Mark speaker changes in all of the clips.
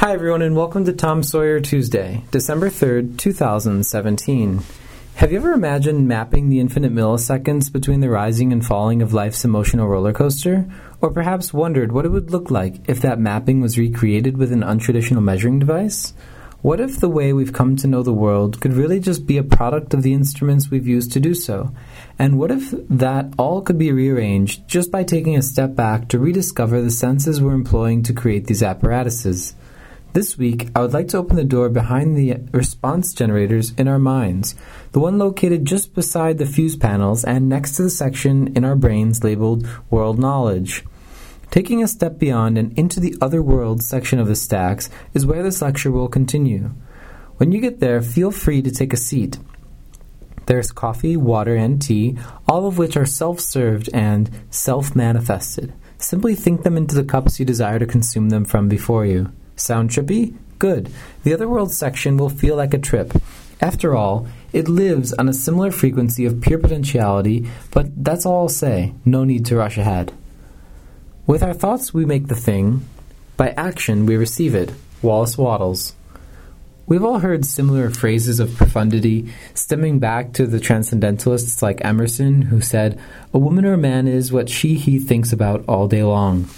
Speaker 1: Hi, everyone, and welcome to Tom Sawyer Tuesday, December 3rd, 2017. Have you ever imagined mapping the infinite milliseconds between the rising and falling of life's emotional roller coaster? Or perhaps wondered what it would look like if that mapping was recreated with an untraditional measuring device? What if the way we've come to know the world could really just be a product of the instruments we've used to do so? And what if that all could be rearranged just by taking a step back to rediscover the senses we're employing to create these apparatuses? This week, I would like to open the door behind the response generators in our minds, the one located just beside the fuse panels and next to the section in our brains labeled World Knowledge. Taking a step beyond and into the Other World section of the stacks is where this lecture will continue. When you get there, feel free to take a seat. There's coffee, water, and tea, all of which are self served and self manifested. Simply think them into the cups you desire to consume them from before you. Sound trippy? Good. The Otherworld section will feel like a trip. After all, it lives on a similar frequency of pure potentiality, but that's all I'll say. No need to rush ahead. With our thoughts, we make the thing. By action, we receive it. Wallace Wattles. We've all heard similar phrases of profundity stemming back to the transcendentalists like Emerson, who said, A woman or a man is what she he thinks about all day long.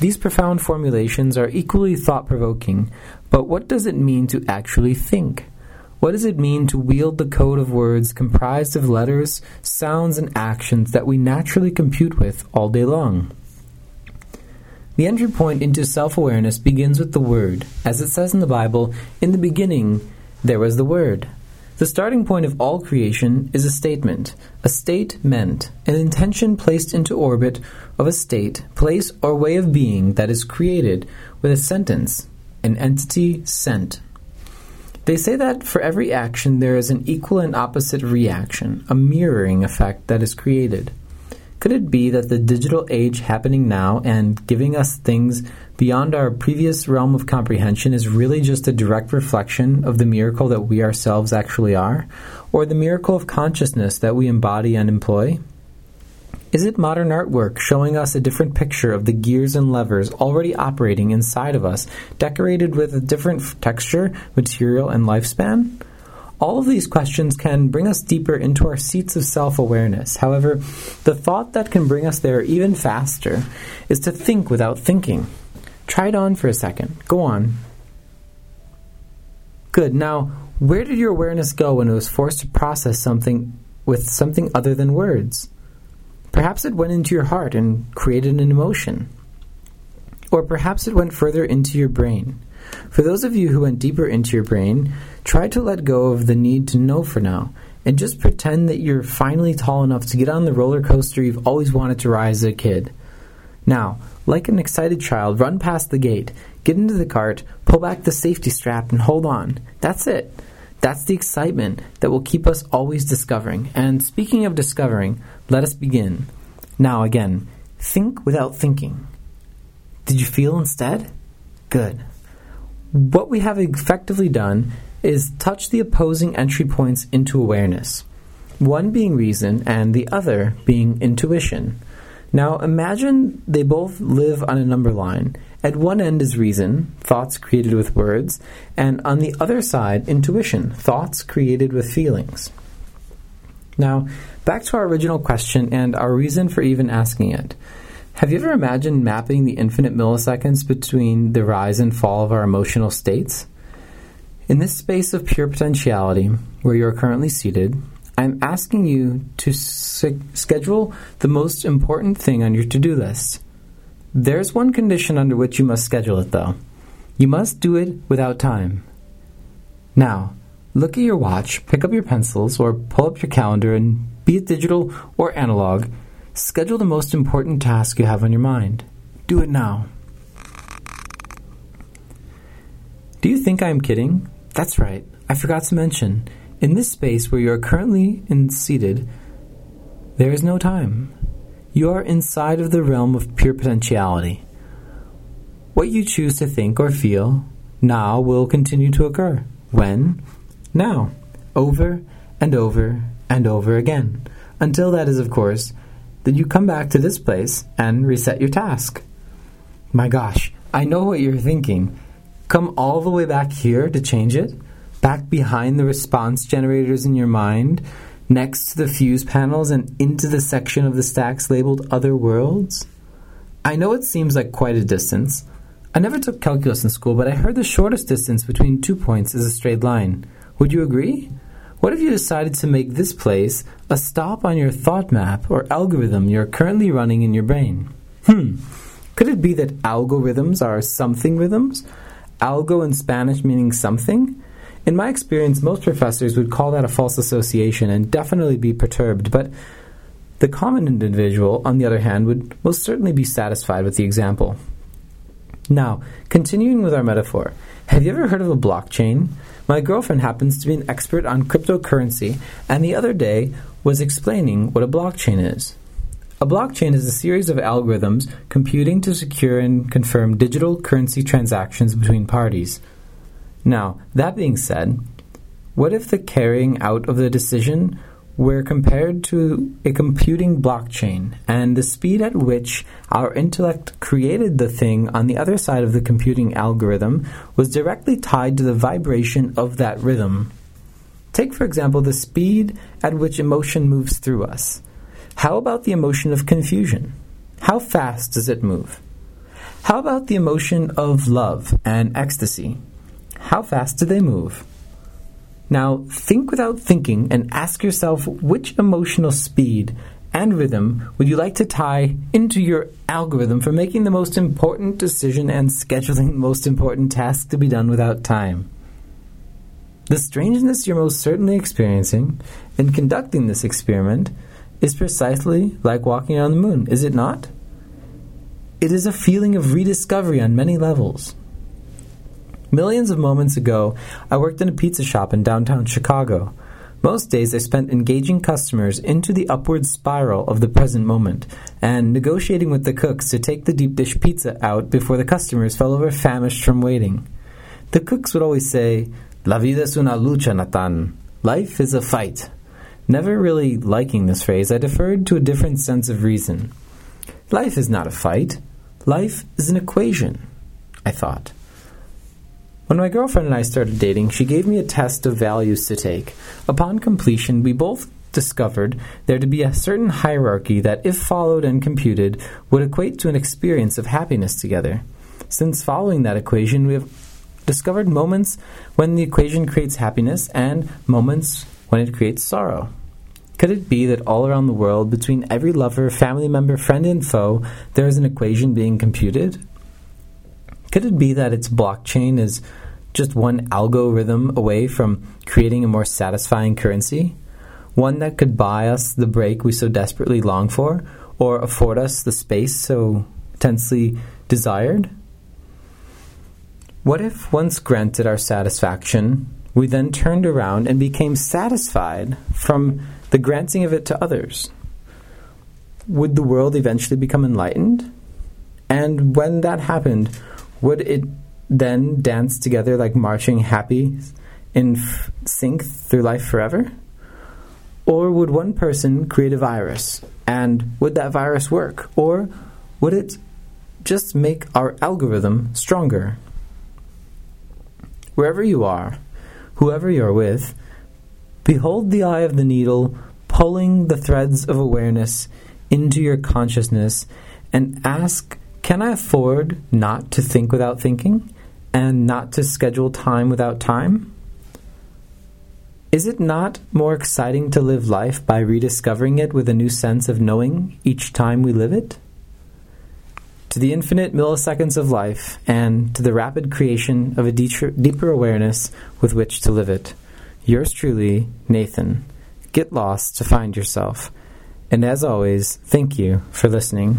Speaker 1: These profound formulations are equally thought provoking, but what does it mean to actually think? What does it mean to wield the code of words comprised of letters, sounds, and actions that we naturally compute with all day long? The entry point into self awareness begins with the Word. As it says in the Bible, in the beginning there was the Word. The starting point of all creation is a statement, a state meant, an intention placed into orbit of a state, place, or way of being that is created with a sentence, an entity sent. They say that for every action there is an equal and opposite reaction, a mirroring effect that is created. Could it be that the digital age happening now and giving us things beyond our previous realm of comprehension is really just a direct reflection of the miracle that we ourselves actually are, or the miracle of consciousness that we embody and employ? Is it modern artwork showing us a different picture of the gears and levers already operating inside of us, decorated with a different texture, material, and lifespan? All of these questions can bring us deeper into our seats of self awareness. However, the thought that can bring us there even faster is to think without thinking. Try it on for a second. Go on. Good. Now, where did your awareness go when it was forced to process something with something other than words? Perhaps it went into your heart and created an emotion. Or perhaps it went further into your brain. For those of you who went deeper into your brain, try to let go of the need to know for now and just pretend that you're finally tall enough to get on the roller coaster you've always wanted to ride as a kid. Now, like an excited child, run past the gate, get into the cart, pull back the safety strap, and hold on. That's it. That's the excitement that will keep us always discovering. And speaking of discovering, let us begin. Now, again, think without thinking. Did you feel instead? Good. What we have effectively done is touch the opposing entry points into awareness, one being reason and the other being intuition. Now imagine they both live on a number line. At one end is reason, thoughts created with words, and on the other side, intuition, thoughts created with feelings. Now, back to our original question and our reason for even asking it. Have you ever imagined mapping the infinite milliseconds between the rise and fall of our emotional states? In this space of pure potentiality, where you are currently seated, I'm asking you to schedule the most important thing on your to do list. There's one condition under which you must schedule it, though. You must do it without time. Now, look at your watch, pick up your pencils, or pull up your calendar, and be it digital or analog, Schedule the most important task you have on your mind. Do it now. Do you think I am kidding? That's right. I forgot to mention. In this space where you are currently seated, there is no time. You are inside of the realm of pure potentiality. What you choose to think or feel now will continue to occur. When? Now. Over and over and over again. Until that is, of course, then you come back to this place and reset your task. My gosh, I know what you're thinking. come all the way back here to change it? Back behind the response generators in your mind, next to the fuse panels, and into the section of the stacks labeled Other Worlds? I know it seems like quite a distance. I never took calculus in school, but I heard the shortest distance between two points is a straight line. Would you agree? What if you decided to make this place a stop on your thought map or algorithm you're currently running in your brain? Hmm. Could it be that algorithms are something rhythms? Algo in Spanish meaning something? In my experience, most professors would call that a false association and definitely be perturbed, but the common individual, on the other hand, would most certainly be satisfied with the example. Now, continuing with our metaphor, have you ever heard of a blockchain? My girlfriend happens to be an expert on cryptocurrency, and the other day was explaining what a blockchain is. A blockchain is a series of algorithms computing to secure and confirm digital currency transactions between parties. Now, that being said, what if the carrying out of the decision were compared to a computing blockchain, and the speed at which our intellect created the thing on the other side of the computing algorithm was directly tied to the vibration of that rhythm. Take, for example, the speed at which emotion moves through us. How about the emotion of confusion? How fast does it move? How about the emotion of love and ecstasy? How fast do they move? Now, think without thinking and ask yourself which emotional speed and rhythm would you like to tie into your algorithm for making the most important decision and scheduling the most important task to be done without time? The strangeness you're most certainly experiencing in conducting this experiment is precisely like walking on the moon, is it not? It is a feeling of rediscovery on many levels. Millions of moments ago, I worked in a pizza shop in downtown Chicago. Most days I spent engaging customers into the upward spiral of the present moment and negotiating with the cooks to take the deep dish pizza out before the customers fell over famished from waiting. The cooks would always say, La vida es una lucha, Nathan. Life is a fight. Never really liking this phrase, I deferred to a different sense of reason. Life is not a fight. Life is an equation, I thought. When my girlfriend and I started dating, she gave me a test of values to take. Upon completion, we both discovered there to be a certain hierarchy that, if followed and computed, would equate to an experience of happiness together. Since following that equation, we have discovered moments when the equation creates happiness and moments when it creates sorrow. Could it be that all around the world, between every lover, family member, friend, and foe, there is an equation being computed? Could it be that its blockchain is just one algorithm away from creating a more satisfying currency? One that could buy us the break we so desperately long for, or afford us the space so tensely desired? What if, once granted our satisfaction, we then turned around and became satisfied from the granting of it to others? Would the world eventually become enlightened? And when that happened, would it then dance together like marching happy in f- sync through life forever? Or would one person create a virus? And would that virus work? Or would it just make our algorithm stronger? Wherever you are, whoever you're with, behold the eye of the needle pulling the threads of awareness into your consciousness and ask can I afford not to think without thinking and not to schedule time without time? Is it not more exciting to live life by rediscovering it with a new sense of knowing each time we live it? To the infinite milliseconds of life and to the rapid creation of a deeper awareness with which to live it. Yours truly, Nathan. Get lost to find yourself. And as always, thank you for listening.